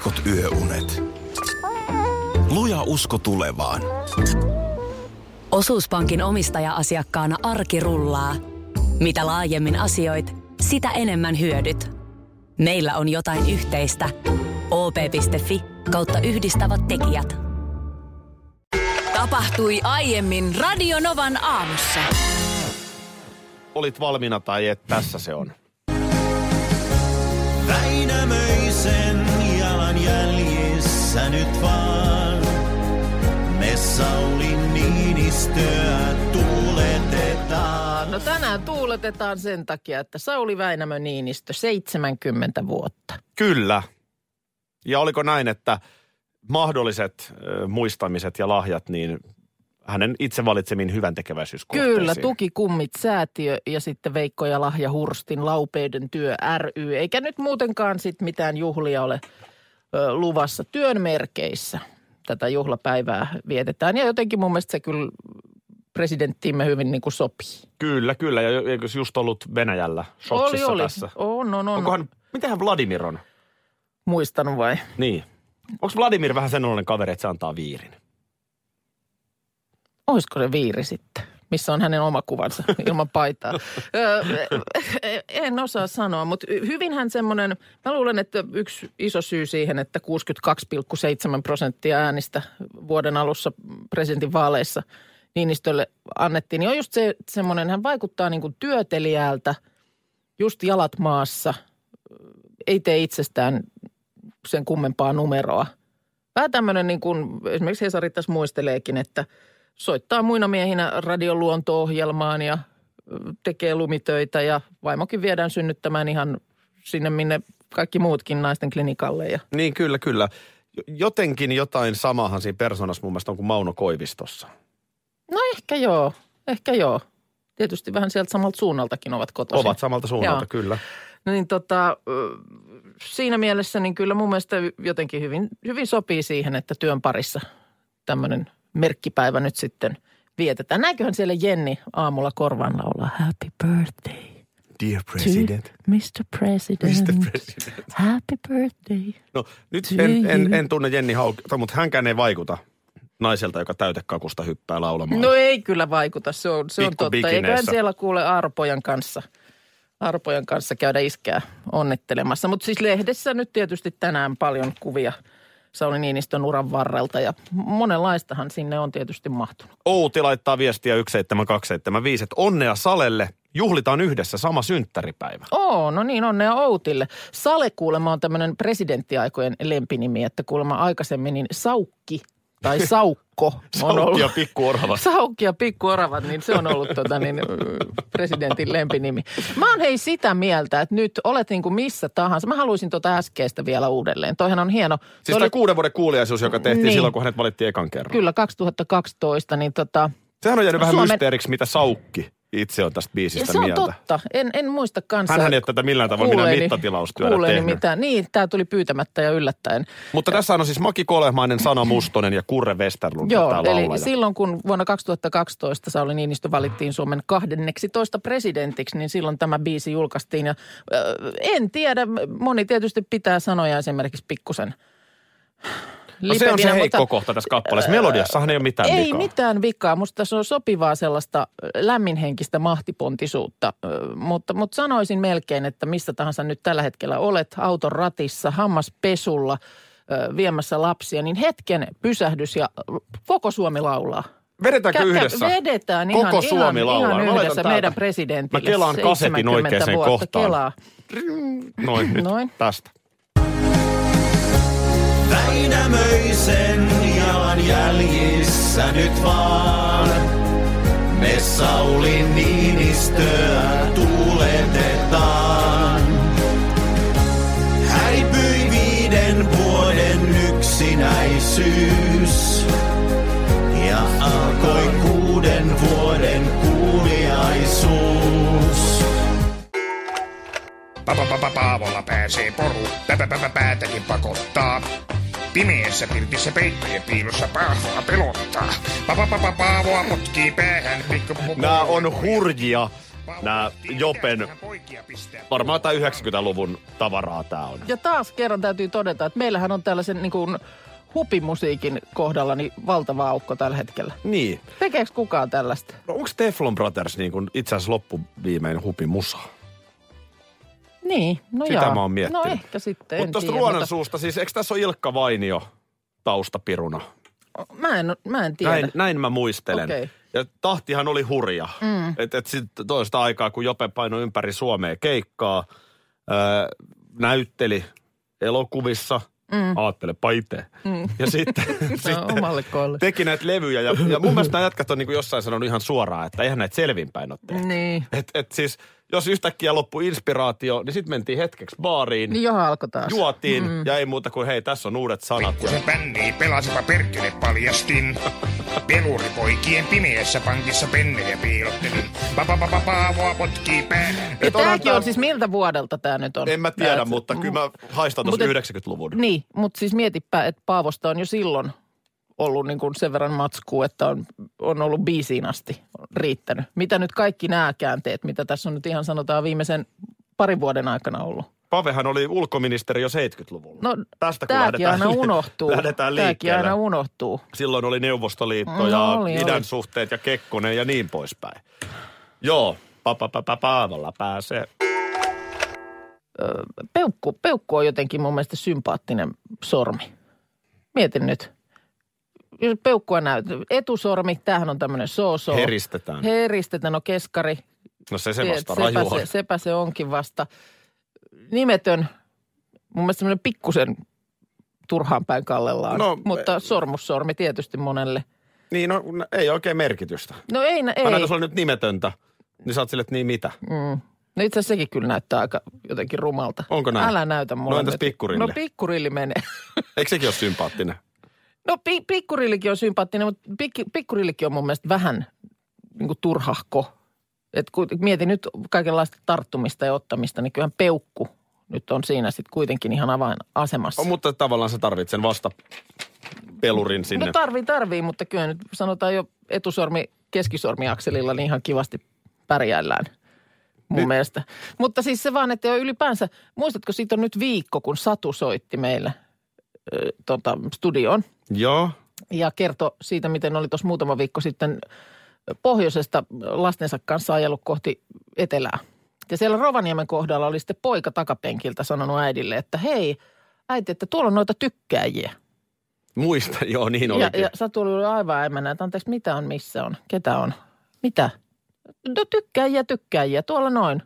heikot yöunet. Luja usko tulevaan. Osuuspankin omistaja-asiakkaana arki rullaa. Mitä laajemmin asioit, sitä enemmän hyödyt. Meillä on jotain yhteistä. op.fi kautta yhdistävät tekijät. Tapahtui aiemmin Radionovan aamussa. Olit valmiina tai et, tässä se on. Väinämöisen jalanjäljissä nyt vaan. Me Sauli Niinistöä tuuletetaan. No tänään tuuletetaan sen takia, että Sauli Väinämö Niinistö 70 vuotta. Kyllä. Ja oliko näin, että mahdolliset ö, muistamiset ja lahjat, niin hänen itse valitsemiin hyvän tekeväisyyskohteisiin. Kyllä, Tukikummit säätiö ja sitten Veikko ja Lahja Hurstin Laupeiden työ ry. Eikä nyt muutenkaan sit mitään juhlia ole luvassa työn merkeissä. Tätä juhlapäivää vietetään ja jotenkin mun mielestä se kyllä presidenttiimme hyvin niin kuin sopii. Kyllä, kyllä. Ja eikö just ollut Venäjällä Sotsissa oli, oli. tässä? On, on, on. Onkohan, mitähän Vladimir on? Muistanut vai? Niin. Onko Vladimir vähän sen kaveri, että se antaa viirin? Olisiko se viiri sitten? Missä on hänen oma kuvansa ilman paitaa? Ö, en osaa sanoa, mutta hyvinhän semmoinen, mä luulen, että yksi iso syy siihen, että 62,7 prosenttia äänistä vuoden alussa presidentin vaaleissa Niinistölle annettiin, niin on just se semmoinen, hän vaikuttaa niin kuin työtelijältä, just jalat maassa, ei tee itsestään sen kummempaa numeroa. Vähän tämmöinen niin kuin, esimerkiksi Hesari tässä muisteleekin, että soittaa muina miehinä radion luonto-ohjelmaan ja tekee lumitöitä ja vaimokin viedään synnyttämään ihan sinne, minne kaikki muutkin naisten klinikalle. Ja Niin, kyllä, kyllä. Jotenkin jotain samahan siinä persoonassa mun mielestä on kuin Mauno Koivistossa. no ehkä joo, ehkä joo. Tietysti vähän sieltä samalta suunnaltakin ovat kotoisin. Ovat samalta suunnalta, Joo. kyllä. No niin tota, siinä mielessä niin kyllä mun mielestä jotenkin hyvin, hyvin sopii siihen, että työn parissa tämmöinen merkkipäivä nyt sitten vietetään. Näinköhän siellä Jenni aamulla korvan laulaa Happy birthday Dear to Mr. President. Mr. President. Happy birthday. No nyt en, en, en tunne Jenni Haukka, mutta hänkään ei vaikuta naiselta, joka täytekakusta hyppää laulamaan. No ei kyllä vaikuta, se on, se on totta. Eiköhän siellä kuule Arpojan kanssa, Arpojan kanssa käydä iskää onnittelemassa. Mutta siis lehdessä nyt tietysti tänään paljon kuvia Sauli Niinistön uran varrelta ja monenlaistahan sinne on tietysti mahtunut. Outi laittaa viestiä 17275, että onnea Salelle. Juhlitaan yhdessä sama synttäripäivä. Oo, no niin, onnea Outille. Sale kuulemma on tämmöinen presidenttiaikojen lempinimi, että kuulemma aikaisemmin niin Saukki tai Saukko on Saukki ollut. ja pikku orava. Saukki ja pikkuoravat, niin se on ollut tota, niin, presidentin lempinimi. Mä oon hei sitä mieltä, että nyt olet niin kuin missä tahansa. Mä haluaisin tota äskeistä vielä uudelleen. Toihan on hieno. Siis Toi tämä oli- kuuden vuoden kuuliaisuus, joka tehtiin Niin. silloin, kun hänet valittiin ekan kerran. Kyllä 2012, niin tota, Sehän on jäänyt vähän Suomen- mysteeriksi, mitä Saukki itse on tästä ja biisistä se on mieltä. totta. En, en muista kanssa. Hänhän ei ole tätä millään tavoin minä kuulleeni- mittatilaustyötä kuulleeni tehnyt. mitään. Niin, tämä tuli pyytämättä ja yllättäen. Mutta tässä on siis Maki Kolehmainen, Sana Mustonen ja Kurre Westerlund. Joo, eli laulaja. silloin kun vuonna 2012 Sauli Niinistö valittiin Suomen 12 presidentiksi, niin silloin tämä biisi julkaistiin. Ja, ö, en tiedä, moni tietysti pitää sanoja esimerkiksi pikkusen No se on se heikko mutta- kohta tässä kappaleessa. Melodiassahan ei ole mitään ei vikaa. mitään vikaa. Musta tässä on sopivaa sellaista lämminhenkistä mahtipontisuutta, mutta, mutta sanoisin melkein, että missä tahansa nyt tällä hetkellä olet auton ratissa, hammaspesulla, viemässä lapsia, niin hetken pysähdys ja koko Suomi laulaa. Vedetäänkö Kä- yhdessä? Vedetään Koko ihan, Suomi ihan, laulaa. ihan yhdessä täältä. meidän presidentille. Mä kelaan kasetin 70 oikeaan kohtaan. Kelaa. Noin, nyt Noin. tästä. Väinämöisen jalanjäljissä nyt vaan. Me Sauli Niinistöä tuuletetaan. Häipyi viiden vuoden yksinäisyys. Ja alkoi kuuden vuoden kuuliaisuus. Papa Paavolla pääsee poru, Päpä päätäkin pakottaa. Pimeässä pirtissä peittojen piilossa Paavoa pelottaa. Papa Paavoa potkii päähän, pikku Nämä on hurjia nämä Jopen, varmaan jotain 90-luvun tavaraa tää on. Ja taas kerran täytyy todeta, että meillähän on tällaisen niin kuin hupimusiikin kohdalla niin valtava aukko tällä hetkellä. Niin. Tekeekö kukaan tällaista? No onko Teflon Brothers niin kuin itse asiassa loppuviimein hupimusa? Niin, no Sitä jaa. mä oon miettinyt. No ehkä sitten, en Mutta tuosta tiedä, Ruonan suusta, siis eikö tässä ole Ilkka Vainio taustapiruna? mutta Mä en, mä en tiedä. Näin, näin mä muistelen. Okei. Ja tahtihan oli hurja. Mm. Että et sitten toista aikaa, kun Jope painoi ympäri Suomea keikkaa, ää, näytteli elokuvissa, mm. aattelepa itse. Mm. Ja sitten, sitten omalle teki näitä levyjä. Ja, ja mun mielestä nämä jätkät on niin kuin jossain sanonut ihan suoraan, että eihän näitä selvinpäin ole tehty. Niin. Et, et siis, jos yhtäkkiä loppui inspiraatio, niin sitten mentiin hetkeksi baariin, Niin johan alkoi taas. juotiin mm. ja ei muuta kuin hei, tässä on uudet sanat. Kun se bändi pelasipa perkele paljastin. Peluripoikien pimeässä pankissa pennejä piilottelin. Papapapa Paavoa potkii päähän. Ja tämäkin on siis miltä vuodelta tämä nyt on? En mä tiedä, mutta kyllä mä haistan tuossa Mut et- 90-luvun. Niin, mutta siis mietipä, että Paavosta on jo silloin ollut niin kuin sen verran matskua, että on, on ollut biisiin asti riittänyt. Mitä nyt kaikki nämä käänteet, mitä tässä on nyt ihan sanotaan viimeisen parin vuoden aikana ollut? Pavehan oli ulkoministeri jo 70-luvulla. No Tästä kun lähdetään, aina unohtuu. lähdetään liikkeelle. aina unohtuu. Silloin oli Neuvostoliitto No ja oli, idän oli. suhteet ja Kekkonen ja niin poispäin. Joo, pa, pa, pa, pa, Paavolla pääsee. Peukku, peukku on jotenkin mun mielestä sympaattinen sormi. Mietin nyt. Peukkua näyt. Etusormi, tämähän on tämmöinen so-so. Heristetään. Heristetään, no keskari. No se se vasta sepä, raju on. se, sepä se onkin vasta. Nimetön, mun mielestä semmoinen pikkusen turhaan päin kallellaan. No, mutta sormussormi tietysti monelle. Niin, no n- ei oikein merkitystä. No ei, ei. Aina jos oli nyt nimetöntä, niin sä oot sille, että niin mitä? Mm. No itse asiassa sekin kyllä näyttää aika jotenkin rumalta. Onko näin? Älä näytä mulle. No entäs pikkurilli? No pikkurilli menee. Eikö sekin ole sympaattinen? No pi, pikkurillikin on sympaattinen, mutta pik, pikkurillikin on mun mielestä vähän niin kuin turhahko. Et kun mietin nyt kaikenlaista tarttumista ja ottamista, niin kyllähän peukku nyt on siinä sitten kuitenkin ihan avainasemassa. On, mutta tavallaan sä tarvitset sen vasta pelurin sinne. No tarvii, tarvii, mutta kyllä nyt sanotaan jo etusormi keskisormiakselilla niin ihan kivasti pärjäillään mun Nyt- mielestä. Mutta siis se vaan, että jo ylipäänsä, muistatko siitä on nyt viikko, kun Satu soitti meille tota, studioon Joo. ja kertoi siitä, miten oli tuossa muutama viikko sitten pohjoisesta lastensa kanssa ajellut kohti etelää. Ja siellä Rovaniemen kohdalla oli sitten poika takapenkiltä sanonut äidille, että hei, äiti, että tuolla on noita tykkääjiä. Muista, joo, niin Ja, olikin. ja Satu oli aivan äimänä, että anteeksi, mitä on, missä on, ketä on, mitä? No tykkääjiä, tykkääjiä, tuolla noin.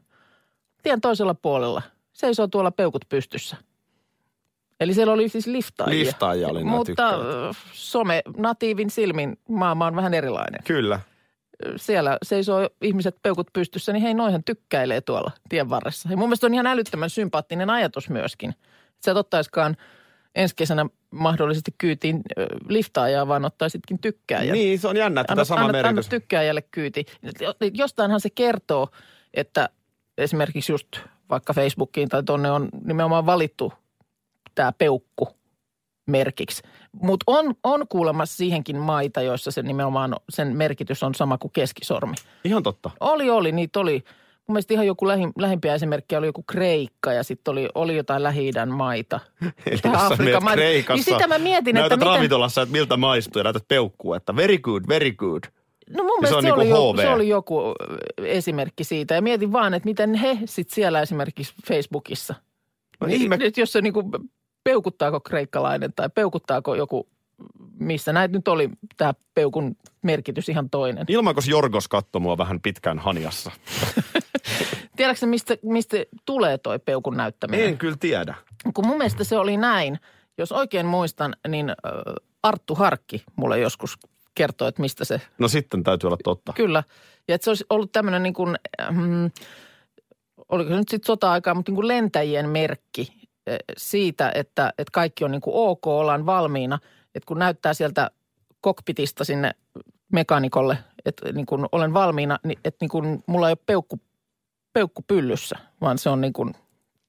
Tien toisella puolella. Seisoo tuolla peukut pystyssä. Eli siellä oli siis liftaajia. Liftaajia oli Mutta äh, some natiivin silmin maailma on vähän erilainen. Kyllä. Siellä seisoo ihmiset peukut pystyssä, niin hei noihän tykkäilee tuolla tien varressa. Ja mun mielestä on ihan älyttömän sympaattinen ajatus myöskin. Että sä et ottaiskaan ensi kesänä mahdollisesti kyytiin ö, liftaajaa, vaan ottaisitkin tykkääjän. Niin, se on jännä, että tämä sama merkitys. tykkääjälle kyyti. Jostainhan se kertoo, että esimerkiksi just vaikka Facebookiin tai tonne on nimenomaan valittu tämä peukku merkiksi. Mutta on, on kuulemma siihenkin maita, joissa se nimenomaan sen merkitys on sama kuin keskisormi. Ihan totta. Oli, oli, niitä oli. Mun mielestä ihan joku lähi, lähimpiä esimerkkejä oli joku Kreikka ja sitten oli, oli jotain lähi maita. Eli jos Afrikan maita. Kreikassa, Niin sitä mä mietin, näytät että miten... ravintolassa, että miltä maistuu ja näytät peukkua, että very good, very good. No mun Ja se on se, niinku oli joku, se oli joku esimerkki siitä. Ja mietin vaan, että miten he sitten siellä esimerkiksi Facebookissa. No Niin, ihme- Nyt jos se niinku, peukuttaako kreikkalainen tai peukuttaako joku, missä näitä nyt oli tämä peukun merkitys ihan toinen. Ilmankos Jorgos katsoi mua vähän pitkään hanjassa? Tiedätkö mistä, mistä tulee toi peukun näyttäminen? En kyllä tiedä. Kun mun mielestä se oli näin, jos oikein muistan, niin Arttu Harkki mulle joskus kertoi, että mistä se No sitten täytyy olla totta. Kyllä. Ja että se olisi ollut tämmöinen niin kuin, mm, oliko se nyt sitten sota-aikaa, mutta niin kuin lentäjien merkki siitä, että, että kaikki on niin kuin ok, ollaan valmiina. Että kun näyttää sieltä kokpitista sinne mekaanikolle, että niin kuin olen valmiina, niin että niin kuin mulla ei ole peukku, peukku pyllyssä, vaan se on niin kuin,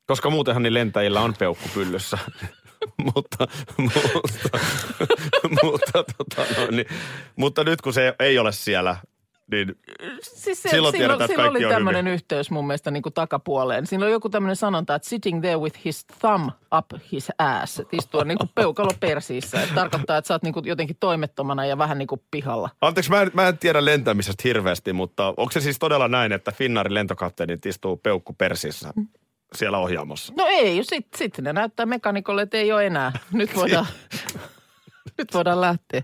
Koska muutenhan niin lentäjillä on peukku pyllyssä. mutta, mutta, mutta, tota, no, niin, mutta nyt kun se ei ole siellä, niin Siis se, Silloin tiedetään, että kaikki oli on tämmöinen yhteys mun mielestä niin kuin takapuoleen. Siinä oli joku tämmöinen sanonta, että sitting there with his thumb up his ass. Että istua niin kuin peukalo persiissä. Että tarkoittaa, että sä oot niin kuin jotenkin toimettomana ja vähän niin kuin pihalla. Anteeksi, mä en, mä en tiedä lentämisestä hirveästi, mutta onko se siis todella näin, että Finnaarin lentokapteenit istuu peukku persissä siellä ohjaamossa? No ei, sitten sit ne näyttää mekanikolle, että ei ole enää. Nyt voidaan, nyt voidaan lähteä.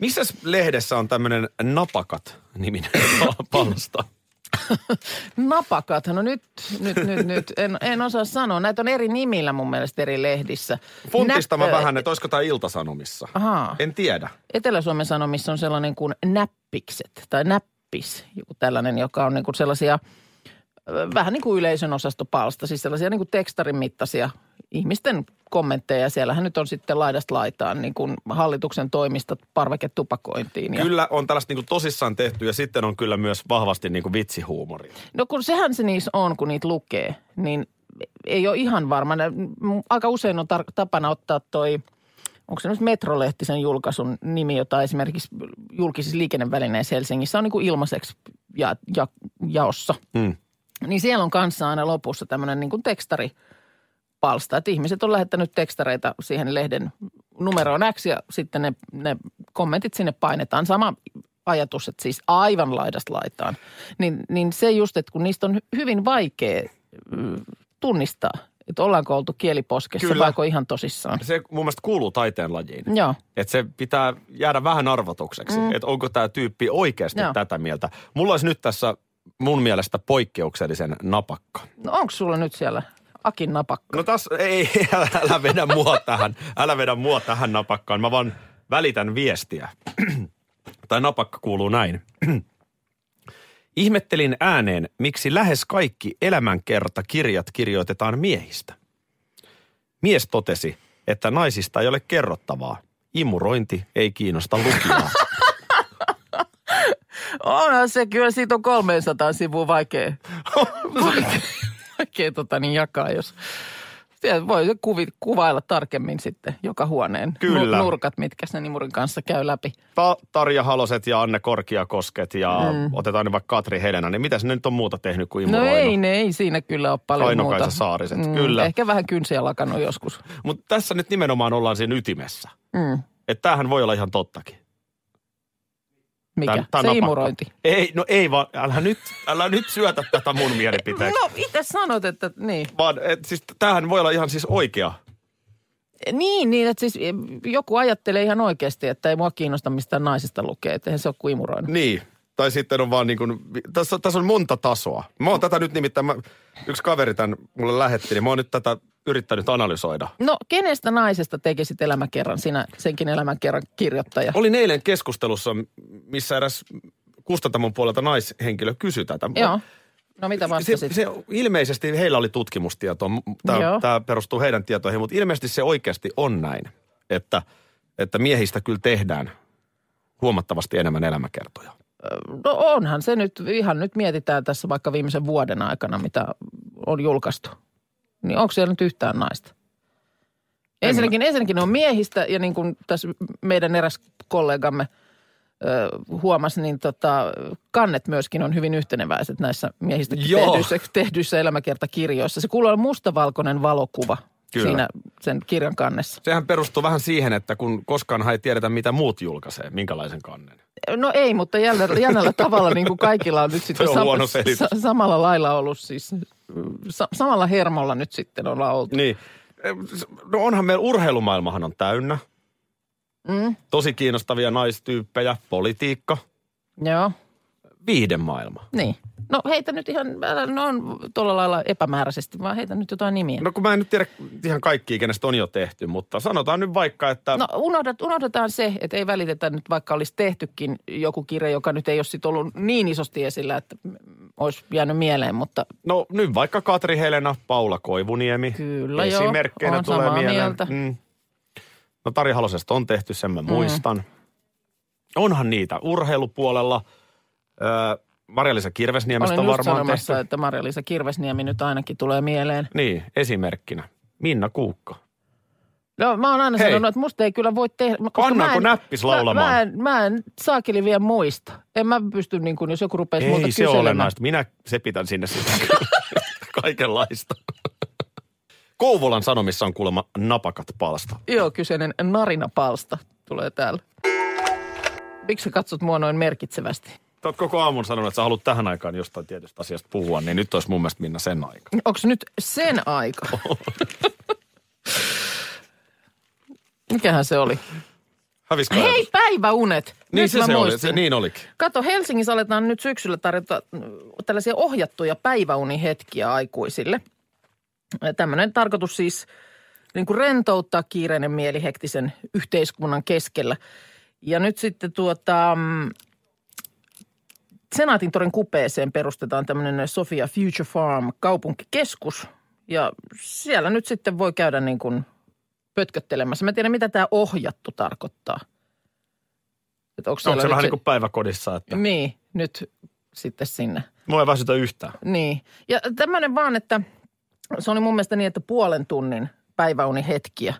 Missä lehdessä on tämmöinen Napakat-niminen palsta? Napakat, no nyt, nyt, nyt, nyt. En, en osaa sanoa. Näitä on eri nimillä mun mielestä eri lehdissä. Funtista mä Näppö- vähän, että olisiko tämä Iltasanomissa? Ahaa. En tiedä. Etelä-Suomen Sanomissa on sellainen kuin näppikset tai näppis, joku tällainen, joka on niin kuin sellaisia vähän niin kuin yleisön osastopalsta, siis sellaisia niin kuin tekstarin mittaisia ihmisten kommentteja. Siellähän nyt on sitten laidasta laitaan niin kuin hallituksen toimista parveketupakointiin. Ja, Kyllä on tällaista niin tosissaan tehty ja sitten on kyllä myös vahvasti niin kuin vitsihuumoria. no kun sehän se niissä on, kun niitä lukee, niin ei ole ihan varma. Aika usein on tar- tapana ottaa toi, onko se nyt Metrolehtisen julkaisun nimi, jota esimerkiksi julkisissa liikennevälineissä Helsingissä on niin kuin ilmaiseksi ja, ja, jaossa. Hmm. Niin siellä on kanssa aina lopussa tämmöinen niin kuin tekstaripalsta, että ihmiset on lähettänyt tekstareita siihen lehden numeroon X ja sitten ne, ne kommentit sinne painetaan. Sama ajatus, että siis aivan laidasta laitaan. Niin, niin se just, että kun niistä on hy- hyvin vaikea tunnistaa, että ollaanko oltu kieliposkessa Kyllä. vaiko ihan tosissaan. Se mun mielestä kuuluu taiteen lajiin. Joo. Että se pitää jäädä vähän arvotukseksi, mm. että onko tämä tyyppi oikeasti Joo. tätä mieltä. Mulla olisi nyt tässä mun mielestä poikkeuksellisen napakka. No onko sulla nyt siellä Akin napakka? No taas, ei, älä, älä vedä mua tähän, älä vedä mua tähän napakkaan. Mä vaan välitän viestiä. tai napakka kuuluu näin. Ihmettelin ääneen, miksi lähes kaikki elämänkertakirjat kirjoitetaan miehistä. Mies totesi, että naisista ei ole kerrottavaa. Imurointi ei kiinnosta lukijaa. Onhan se kyllä, siitä on 300 sivua vaikea, vaikea, vaikea tota, niin jakaa, jos Siellä voi se kuvi, kuvailla tarkemmin sitten joka huoneen Kyllä. nu- nurkat, mitkä sen imurin kanssa käy läpi. Ta- Tarja Haloset ja Anne Korkiakosket ja mm. otetaan vaikka Katri Helena, niin mitä se nyt on muuta tehnyt kuin No imuroinut? ei, ne ei siinä kyllä ole paljon Kaino-Kaisa muuta. Saariset, kyllä. Ehkä vähän kynsiä lakannut joskus. Mutta tässä nyt nimenomaan ollaan siinä ytimessä. Mm. Että tämähän voi olla ihan tottakin. Mikä? Tän- tän se imurointi. Ei, no ei vaan, älä nyt, älä nyt syötä tätä mun mielipiteeksi. No itse sanot, että niin. Vaan, et, siis tämähän voi olla ihan siis oikea. Niin, niin, että siis joku ajattelee ihan oikeasti, että ei mua kiinnosta mistään naisista lukea, että eihän se ole kuin imuroinut. Niin. Tai sitten on vaan niin kuin, tässä, tässä on monta tasoa. Mä oon tätä nyt nimittäin, mä, yksi kaveri tämän mulle lähetti, niin mä oon nyt tätä yrittänyt analysoida. No, kenestä naisesta tekisit elämäkerran, sinä senkin elämäkerran kirjoittaja? Olin eilen keskustelussa, missä eräs kustantamon puolelta naishenkilö kysyi tätä. Joo. No mitä Se, vastasit? se, ilmeisesti heillä oli tutkimustietoa, Joo. tämä perustuu heidän tietoihin, mutta ilmeisesti se oikeasti on näin, että, että miehistä kyllä tehdään huomattavasti enemmän elämäkertoja. No onhan se nyt, ihan nyt mietitään tässä vaikka viimeisen vuoden aikana, mitä on julkaistu. Niin onko siellä nyt yhtään naista? Ensinnäkin, ensinnäkin ne on miehistä ja niin kuin tässä meidän eräs kollegamme ö, huomasi, niin tota, kannet myöskin on hyvin yhteneväiset näissä miehistä Joo. tehdyissä, tehdyissä elämäkertakirjoissa. Se kuuluu olla mustavalkoinen valokuva Kyllä. siinä sen kirjan kannessa. Sehän perustuu vähän siihen, että kun koskaan ei tiedetä, mitä muut julkaisee, minkälaisen kannen. No ei, mutta jännällä, jännällä tavalla niin kuin kaikilla on nyt sitten huono selitys. samalla lailla ollut siis, sa- samalla hermolla nyt sitten ollaan oltu. Niin. No onhan meillä urheilumaailmahan on täynnä. Mm, Tosi kiinnostavia naistyyppejä, politiikka, joo, viihdemaailma. niin. No heitä nyt ihan, no on tuolla lailla epämääräisesti, vaan heitä nyt jotain nimiä. No kun mä en nyt tiedä ihan kaikkia, kenestä on jo tehty, mutta sanotaan nyt vaikka, että... No unohdat, unohdetaan se, että ei välitetä nyt, vaikka olisi tehtykin joku kirja, joka nyt ei ole sit ollut niin isosti esillä, että olisi jäänyt mieleen, mutta No nyt vaikka Katri Helena, Paula Koivuniemi. Kyllä, joo. Esimerkkeinä Oon tulee samaa mieleen. mieltä. Mm. No Tari Halosesta on tehty, sen mä muistan. Onhan niitä urheilupuolella. Öö, Marja-Liisa Kirvesniemestä just varmaan sanomassa, tehty. että Marja-Liisa Kirvesniemi nyt ainakin tulee mieleen. Niin, esimerkkinä. Minna Kuukka. No mä oon aina Hei. sanonut, että musta ei kyllä voi tehdä. koska Pannaanko mä en- näppis laulamaan? Mä, mä, en, mä en saakeli vielä muista. En mä pysty, niin kuin, jos joku rupeaisi multa Ei se ole kyselemään. olennaista. Minä sepitän sinne sitä kaikenlaista. Kouvolan Sanomissa on kuulemma napakat palsta. Joo, kyseinen narinapalsta tulee täällä. Miksi sä katsot mua noin merkitsevästi? Sä oot koko aamun sanonut, että sä haluat tähän aikaan jostain tietystä asiasta puhua, niin nyt olisi mun mielestä Minna sen aika. Onko nyt sen aika? Mikähän se oli? Hävisikö Hei, päiväunet! Niin Nyt se, se oli, se, niin olikin. Kato, Helsingissä aletaan nyt syksyllä tarjota mm, tällaisia ohjattuja päiväunihetkiä aikuisille. Tämmöinen tarkoitus siis niin kuin rentouttaa kiireinen mieli hektisen yhteiskunnan keskellä. Ja nyt sitten tuota, mm, Senaatintorin kupeeseen perustetaan tämmöinen Sofia Future Farm kaupunkikeskus. Ja siellä nyt sitten voi käydä niin kuin pötköttelemässä. Mä en tiedä, mitä tämä ohjattu tarkoittaa. Että onko, Onko se vähän niin kuin päiväkodissa, että Niin, nyt sitten sinne. mua ei väsytä yhtään. Niin. Ja tämmöinen vaan, että se oli mun mielestä niin, että puolen tunnin päiväunihetkiä.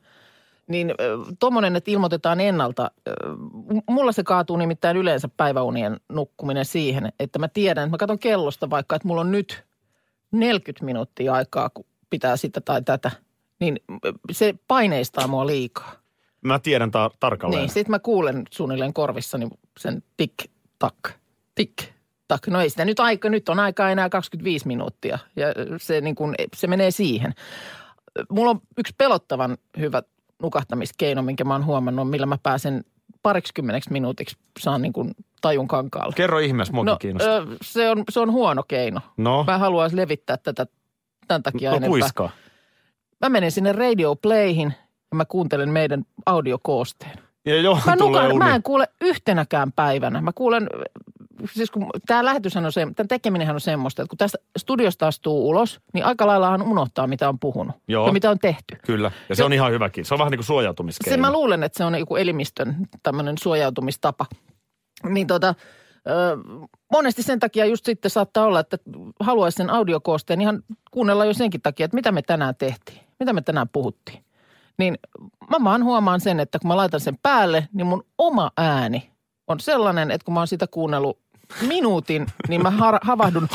Niin tuommoinen, että ilmoitetaan ennalta. Mulla se kaatuu nimittäin yleensä päiväunien nukkuminen siihen, että mä tiedän, että mä katson kellosta vaikka, että mulla on nyt 40 minuuttia aikaa, kun pitää sitä tai tätä. Niin se paineistaa mua liikaa. Mä tiedän ta- tarkalleen. Niin, sit mä kuulen suunnilleen korvissani sen tik tak, tik tak. No ei sitä nyt aika, nyt on aikaa enää 25 minuuttia ja se, niin kun, se menee siihen. Mulla on yksi pelottavan hyvä nukahtamiskeino, minkä mä oon huomannut, millä mä pääsen pariksikymmeneksi minuutiksi saan niin kuin tajun kankaalle. Kerro ihmeessä, muakin No, kiinnostaa. ö, se, on, se on huono keino. No, Mä haluaisin levittää tätä tämän takia no enempää. kuiskaa. Mä menen sinne Radio Playhin ja mä kuuntelen meidän audiokoosteen. Ja joo, Mä, nukan, uni. mä en kuule yhtenäkään päivänä. Mä kuulen, siis kun tämä lähetyshän on se, tämän tekeminenhän on semmoista, että kun tästä studiosta astuu ulos, niin aika laillahan unohtaa, mitä on puhunut Joo. ja mitä on tehty. Kyllä, ja se on ihan hyväkin. Se on vähän niin kuin suojautumiskeino. Se mä luulen, että se on joku elimistön tämmöinen suojautumistapa. Niin tota, monesti sen takia just sitten saattaa olla, että haluaisi sen audiokoosteen ihan kuunnella jo senkin takia, että mitä me tänään tehtiin, mitä me tänään puhuttiin. Niin mä vaan huomaan sen, että kun mä laitan sen päälle, niin mun oma ääni on sellainen, että kun mä oon sitä kuunnellut minuutin, niin mä har- havahdun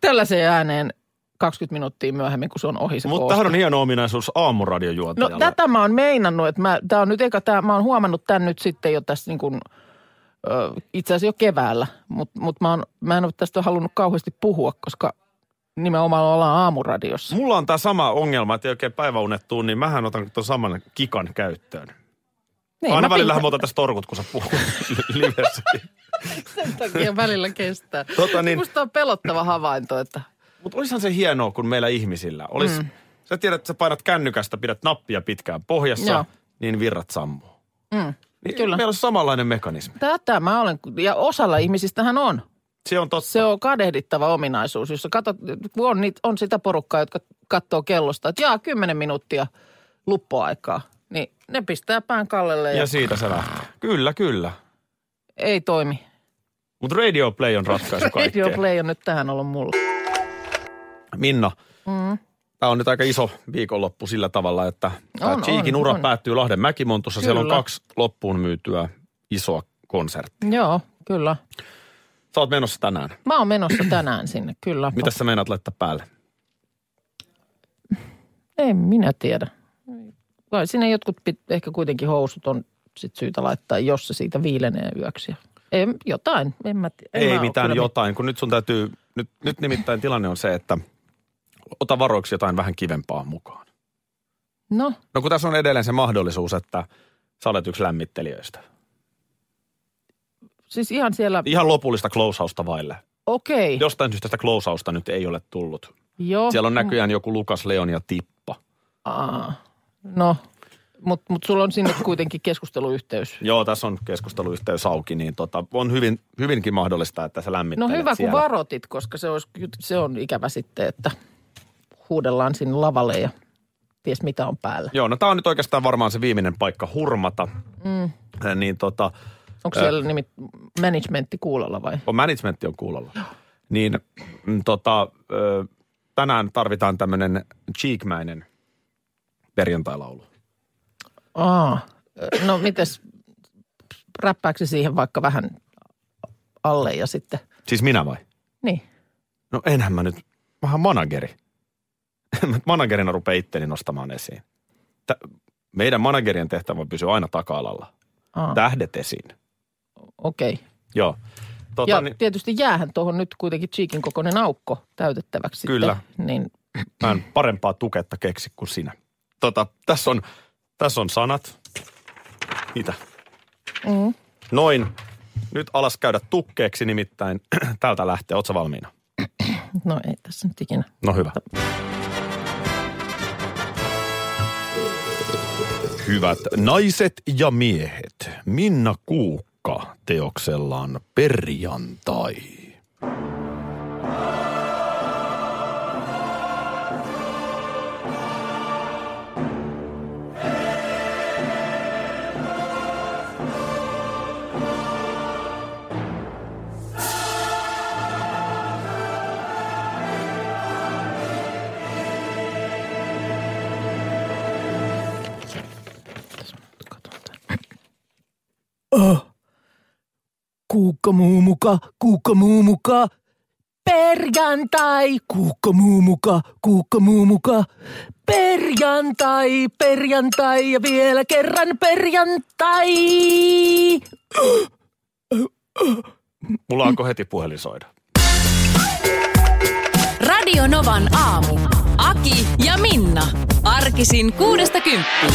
tällaiseen ääneen 20 minuuttia myöhemmin, kun se on ohi se Mutta tämähän on hieno ominaisuus No aamuradiojuontajalle. tätä mä oon meinannut, että mä, tää on nyt eka, tää, mä oon huomannut tämän nyt sitten jo tässä niin kuin, ö, itse asiassa jo keväällä, mutta mut mä, oon, mä en ole tästä halunnut kauheasti puhua, koska nimenomaan ollaan aamuradiossa. Mulla on tämä sama ongelma, että ei oikein päiväunettuu, niin mähän otan tuon saman kikan käyttöön. Niin, Aina välillä mä otan tässä torkut, kun sä puhut livessä. Sen takia välillä kestää. Tota niin- Musta on pelottava havainto, että Mutta olisihan se hienoa, kun meillä ihmisillä olisi... Mm. Sä tiedät, että sä painat kännykästä, pidät nappia pitkään pohjassa, Joo. niin virrat sammuu. mm, Niin Kyllä. Meillä on samanlainen mekanismi. tätä mä olen, ja osalla ihmisistähän on. Se on totta. Se on kadehdittava ominaisuus, jossa katsot, on, niitä, on sitä porukkaa, jotka katsoo kellosta, että jaa, 10 minuuttia luppuaikaa. Ne pistää pään kallelle ja, Ja siitä se lähtee. Kyllä, kyllä. ei toimi. Mutta Radio Play on ratkaisu kaikkeen. Radio Play on nyt tähän ollut mulla. Minna, Mm. tämä on nyt aika iso viikonloppu sillä tavalla, että On, Cheekin ura on. päättyy Lahden Mäkimontussa. Siellä on Kyllä. kaksi loppuun myytyä isoa konserttia. Joo, kyllä. Sä oot menossa tänään. Mä oon menossa tänään sinne, kyllä. Mitä sä meinaat laittaa päälle? En minä tiedä. Vai sinne jotkut pit, ehkä kuitenkin housut on sit syytä laittaa, jos se siitä viilenee yöksi. En, jotain, en mä tiedä. En Ei mä mitään jotain, kun nyt sun täytyy, nyt, nyt nimittäin tilanne on se, että ota varoiksi jotain vähän kivempaa mukaan. mit- No, No kun tässä on edelleen se mahdollisuus, että sä olet yksi lämmittelijöistä. siis ihan siellä, Ihan lopullista closehausta vaille. okei. Jostain syystä sitä closehausta nyt ei ole tullut. Joo. Siellä on näköjään joku Lukas, Leon ja Tippa. Aa, no, mutta mut sulla on sinne kuitenkin keskusteluyhteys. Joo, tässä on keskusteluyhteys auki, niin tota, on hyvin, hyvinkin mahdollista, että sä No lämmittelet hyvä, kun siellä. varotit, koska se, olisi, se on ikävä sitten, että huudellaan sinne lavalle ja ties mitä on päällä. Joo, no tää on nyt oikeastaan varmaan se viimeinen paikka hurmata. Mm. Eh, Niin tota, Onko siellä nimit managementti kuulolla vai? on managementti on kuulolla. Niin mm, tota, ö, tänään tarvitaan tämmöinen cheekmäinen perjantailaulu. Aa, no mites, räppääkö se siihen vaikka vähän alle ja sitten, Siis minä vai? niin. No enhän mä nyt, vähän manageri. Managerina rupea itteni nostamaan esiin. Tä, meidän managerien tehtävä pysyy aina taka-alalla. Aa, Tähdet esiin. okei. Okay. Joo. Tota, Ja niin, tietysti jäähän tuohon nyt kuitenkin Cheekin kokoinen aukko täytettäväksi Kyllä. sitten. Niin, mä en parempaa tuketta keksi kuin sinä. Tota, tässä on, tässä on sanat. Mitä? mm, Noin. Nyt alas käydä tukkeeksi nimittäin. Täältä lähtee. Ootko valmiina? no ei tässä nyt ikinä. No hyvä. Hyvät naiset ja miehet, Minna Kuukka teoksellaan Perjantai. Kuukka muumuka, kuukka muumuka. Perjantai, kuukka muumuka, kuukka muumuka. Perjantai, perjantai ja vielä kerran perjantai. Mulla alkoi heti puhelin soida. Radio Novan aamu. Aki ja Minna. Arkisin kuudesta kymppiin.